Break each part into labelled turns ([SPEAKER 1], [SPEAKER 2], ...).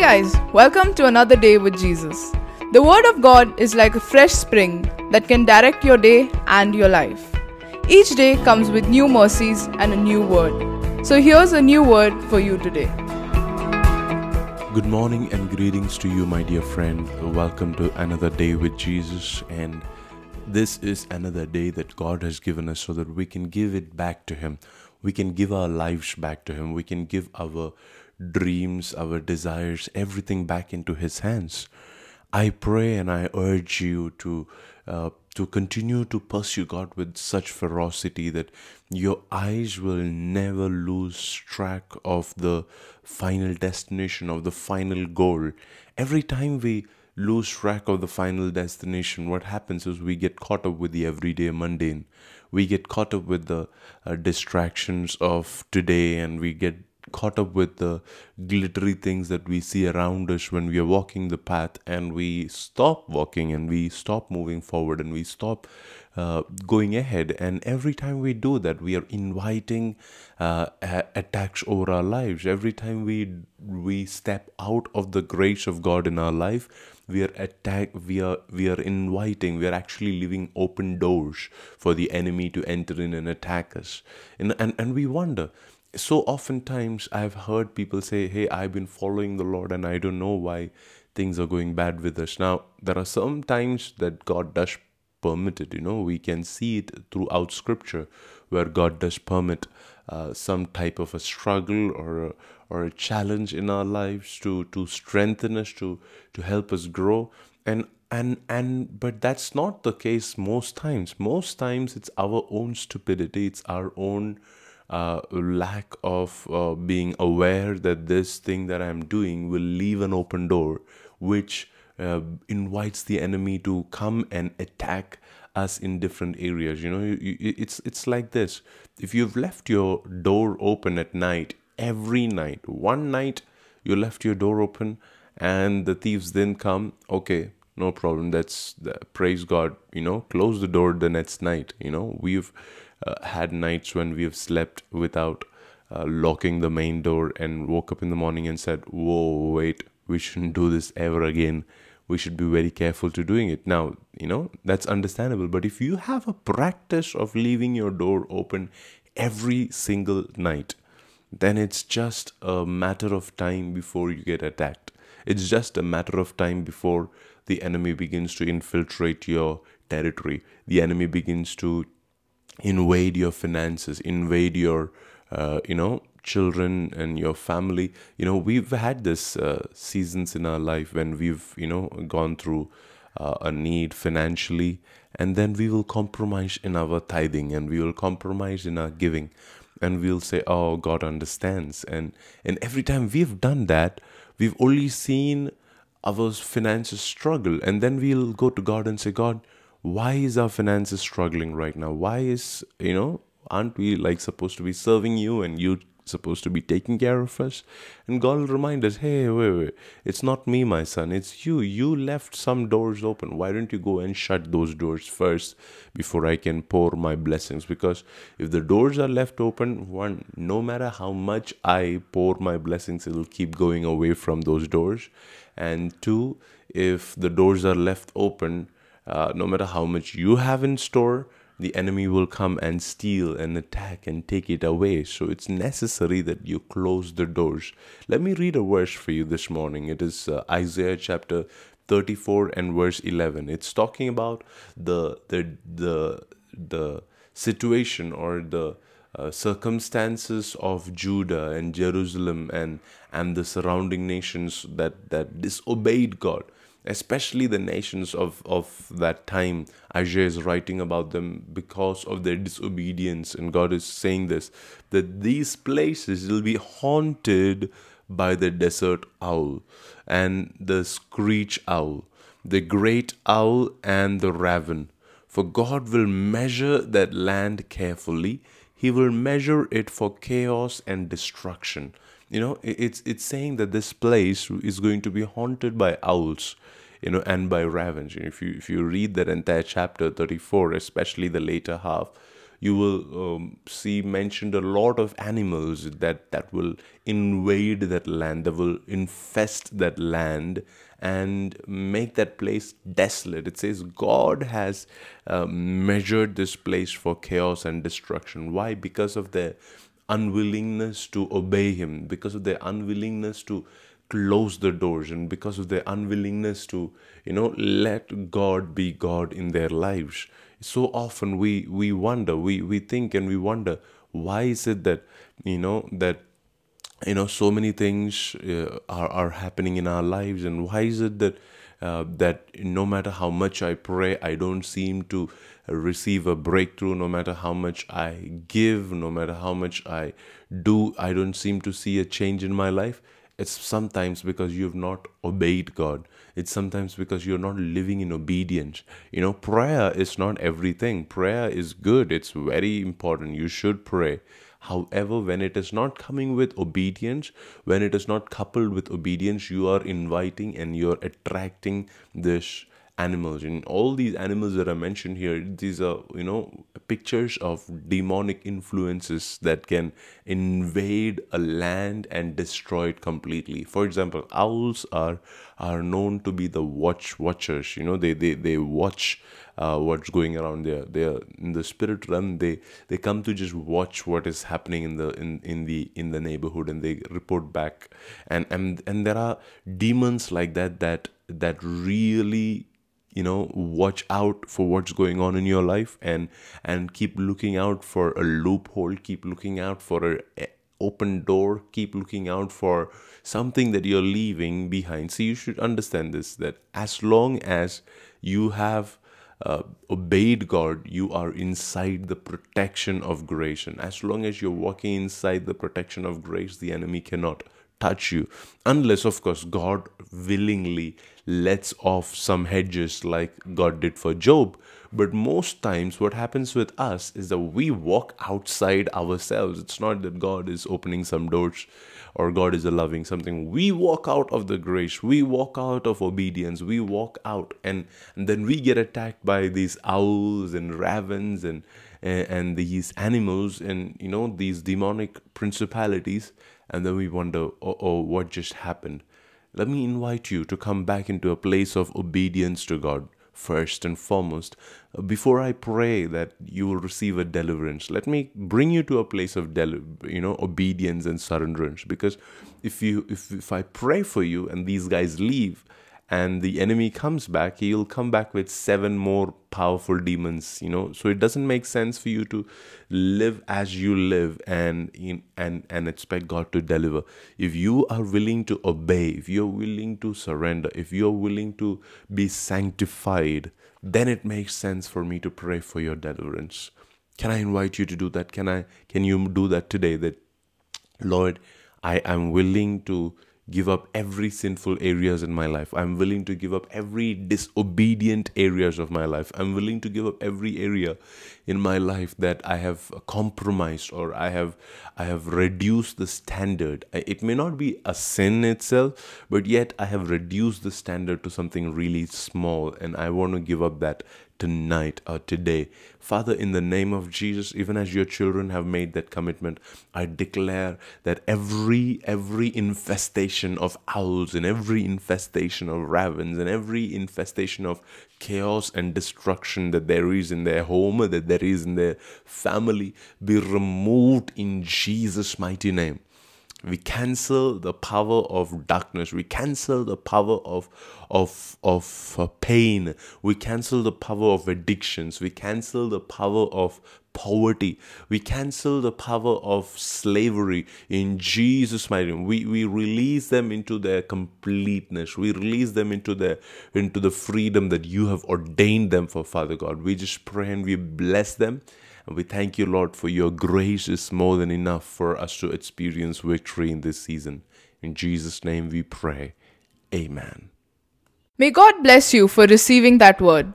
[SPEAKER 1] Guys, welcome to another day with Jesus. The Word of God is like a fresh spring that can direct your day and your life. Each day comes with new mercies and a new word. So here's a new word for you today.
[SPEAKER 2] Good morning and greetings to you, my dear friend. Welcome to another day with Jesus. And this is another day that God has given us so that we can give it back to Him. We can give our lives back to Him. We can give our dreams, our desires, everything back into His hands. I pray and I urge you to uh, to continue to pursue God with such ferocity that your eyes will never lose track of the final destination of the final goal. Every time we lose track of the final destination, what happens is we get caught up with the everyday mundane. We get caught up with the uh, distractions of today and we get caught up with the glittery things that we see around us when we are walking the path and we stop walking and we stop moving forward and we stop uh, going ahead. And every time we do that we are inviting uh, attacks over our lives. Every time we we step out of the grace of god in our life we are attack we are we are inviting we are actually leaving open doors for the enemy to enter in and attack us. And and, and we wonder so oftentimes I've heard people say, Hey, I've been following the Lord and I don't know why things are going bad with us. Now, there are some times that God does permit it, you know, we can see it throughout scripture where God does permit uh, some type of a struggle or a, or a challenge in our lives to, to strengthen us, to, to help us grow. And and and but that's not the case most times most times it's our own stupidity it's our own uh, lack of uh, being aware that this thing that I'm doing will leave an open door, which uh, invites the enemy to come and attack us in different areas. You know, you, you, it's it's like this: if you've left your door open at night, every night, one night you left your door open, and the thieves then come. Okay, no problem. That's praise God. You know, close the door the next night. You know, we've uh, had nights when we have slept without uh, locking the main door and woke up in the morning and said, Whoa, wait, we shouldn't do this ever again. We should be very careful to doing it. Now, you know, that's understandable. But if you have a practice of leaving your door open every single night, then it's just a matter of time before you get attacked. It's just a matter of time before the enemy begins to infiltrate your territory. The enemy begins to invade your finances, invade your, uh, you know, children and your family. You know, we've had this uh, seasons in our life when we've, you know, gone through uh, a need financially, and then we will compromise in our tithing, and we will compromise in our giving, and we'll say, "Oh, God understands." And and every time we've done that, we've only seen our finances struggle, and then we'll go to God and say, "God." Why is our finances struggling right now? Why is you know aren't we like supposed to be serving you and you supposed to be taking care of us? And god will remind us hey wait wait it's not me my son it's you. You left some doors open. Why don't you go and shut those doors first before i can pour my blessings? Because if the doors are left open one no matter how much i pour my blessings it'll keep going away from those doors. And two if the doors are left open uh, no matter how much you have in store, the enemy will come and steal and attack and take it away. So it's necessary that you close the doors. Let me read a verse for you this morning. It is uh, Isaiah chapter 34 and verse 11. It's talking about the the the the situation or the uh, circumstances of Judah and Jerusalem and and the surrounding nations that that disobeyed God especially the nations of, of that time. Isaiah is writing about them because of their disobedience. And God is saying this that these places will be haunted by the desert owl and the screech owl, the great owl and the raven. For God will measure that land carefully, He will measure it for chaos and destruction you know it's it's saying that this place is going to be haunted by owls you know and by ravens. If you if you read that entire chapter 34 especially the later half you will um, see mentioned a lot of animals that that will invade that land that will infest that land and make that place desolate. It says god has uh, measured this place for chaos and destruction. Why? Because of their unwillingness to obey him because of their unwillingness to close the doors and because of their unwillingness to you know let god be god in their lives. So often we we wonder we we think and we wonder why is it that you know that you know so many things uh, are are happening in our lives? And why is it that uh, that no matter how much I pray, I don't seem to receive a breakthrough. No matter how much I give, no matter how much I do, I don't seem to see a change in my life. It's sometimes because you have not obeyed God. It's sometimes because you're not living in obedience. You know, prayer is not everything. Prayer is good, it's very important. You should pray. However, when it is not coming with obedience, when it is not coupled with obedience, you are inviting and you're attracting this animals. And all these animals that are mentioned here these are you know pictures of demonic influences that can invade a land and destroy it completely. For example owls are are known to be the watch watchers. You know they they, they watch uh, what's going around there. They are in the spirit realm they they come to just watch what is happening in the in, in the in the neighborhood and they report back. And and and there are demons like that that that really you know watch out for what's going on in your life and and keep looking out for a loophole keep looking out for a, open door keep looking out for something that you're leaving behind so you should understand this that as long as you have uh, obeyed God, you are inside the protection of grace. And as long as you're walking inside the protection of grace, the enemy cannot touch you unless of course god willingly lets off some hedges like god did for job. But most times what happens with us is that we walk outside ourselves. It's not that god is opening some doors or god is allowing something. We walk out of the grace. We walk out of obedience. We walk out and, and then we get attacked by these owls and ravens and Eh, and these animals and you know these demonic principalities and then we wonder, oh, oh, what just happened? Let me invite you to come back into a place of obedience to God first and foremost. Before I pray that you will receive a deliverance, let me bring you to a place of deli- you know obedience and surrenderance. Because if you if if I pray for you and these guys leave, and the enemy comes back, he'll come back with seven more powerful demons, you know. So it doesn't make sense for you to live as you live and and and expect God to deliver. If you are willing to obey, if you're willing to surrender, if you're willing to be sanctified, then it makes sense for me to pray for your deliverance. Can I invite you to do that? Can I can you do that today that Lord, I am willing to give up every sinful areas in my life. I'm willing to give up every disobedient areas of my life. I'm willing to give up every area in my life that i have compromised or i have i have reduced the standard. It may not be a sin itself but yet i have reduced the standard to something really small and i want to give up that tonight or today. Father, in the name of Jesus, even as your children have made that commitment, I declare that every every infestation of owls and every infestation of ravens and every infestation of chaos and destruction that there is in their home, that there is in their family, be removed in Jesus' mighty name we cancel the power of darkness. We cancel the power of of of uh, pain. We cancel the power of addictions. We cancel the power of poverty. We cancel the power of slavery in jesus mighty name. We we release them into their completeness. We release them into the into the freedom that you have ordained them for father god. We just pray and we bless them we thank you, Lord, for your grace is more than enough for us to experience victory in this season. In Jesus' name we pray. Amen.
[SPEAKER 1] May God bless you for receiving that word.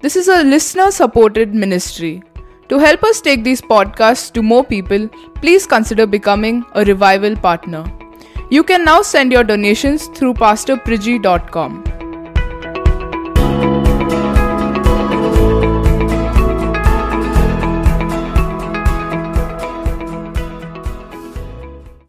[SPEAKER 1] This is a listener supported ministry. To help us take these podcasts to more people, please consider becoming a revival partner. You can now send your donations through pastorpriji.com.